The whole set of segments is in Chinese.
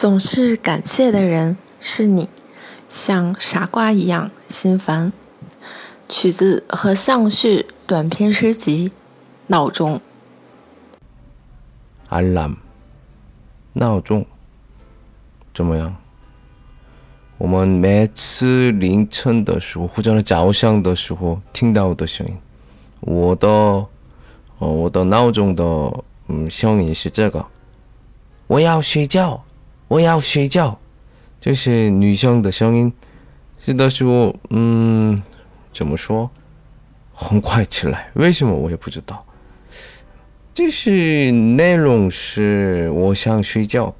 总是感谢的人是你，像傻瓜一样心烦。曲子和相序短篇诗集，闹钟。알람闹钟怎么样？我们每次凌晨的时候或者早上的时候听到的声音，我的哦，我的闹钟的嗯声音是这个，我要睡觉。我要睡觉，这是女生的声音。是的时候，嗯，怎么说？很快起来，为什么我也不知道。就是内容是我想睡觉，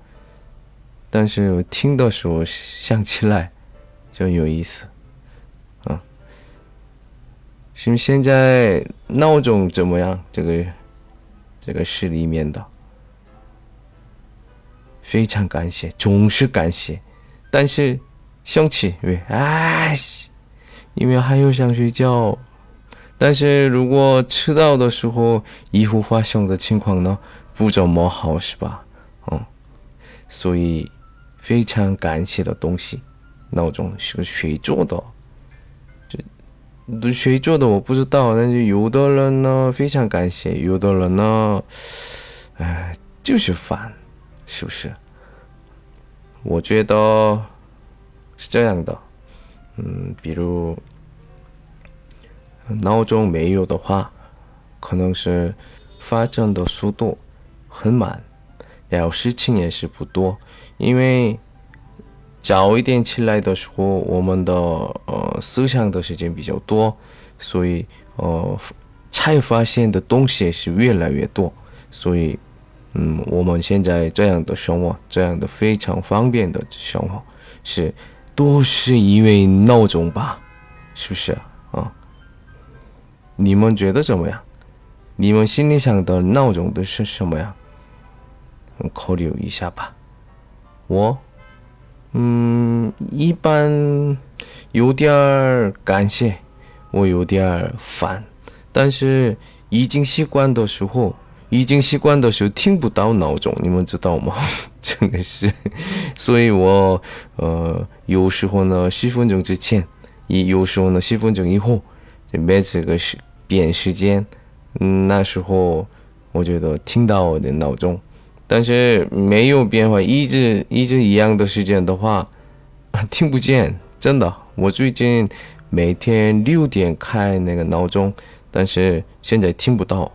但是我听的时候想起来，就有意思。啊，是现在闹钟怎么样？这个这个是里面的。非常感谢，总是感谢，但是生气，喂，哎，因为还有想睡觉。但是如果迟到的时候，以后发生的情况呢，不怎么好，是吧？嗯，所以非常感谢的东西，闹钟是谁做的？这谁做的我不知道，但是有的人呢非常感谢，有的人呢，哎，就是烦。是不是？我觉得是这样的，嗯，比如闹钟没有的话，可能是发展的速度很慢，然后事情也是不多，因为早一点起来的时候，我们的呃思想的时间比较多，所以呃才发现的东西也是越来越多，所以。嗯，我们现在这样的生活，这样的非常方便的生活，是都是因为闹钟吧？是不是啊？你们觉得怎么样？你们心里想的闹钟的是什么呀？考虑一下吧。我，嗯，一般有点儿感谢，我有点儿烦，但是已经习惯的时候。已经习惯的时候听不到闹钟，你们知道吗？这个是，所以我呃有时候呢十分钟之前，也有时候呢十分钟以后，就每次个时变时间，嗯那时候我觉得听到我的闹钟，但是没有变化，一直一直一样的时间的话，听不见，真的。我最近每天六点开那个闹钟，但是现在听不到。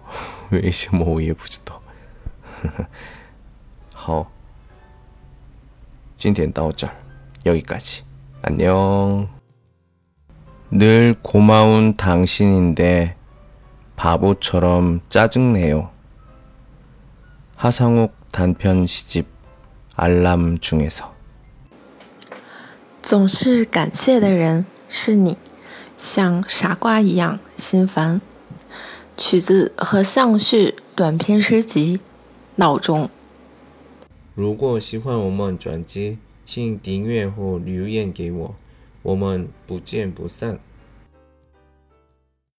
为什么我也不知道。好，今天到这儿，여기까지안녕늘고마운당신인데바보처럼짜증내요하상욱단편시집알람중에서总是感谢的人是你，像傻瓜一样心烦。 曲子和相序短篇诗集，闹钟。如果喜欢我们专辑，请订阅或留言给我，我们不见不散。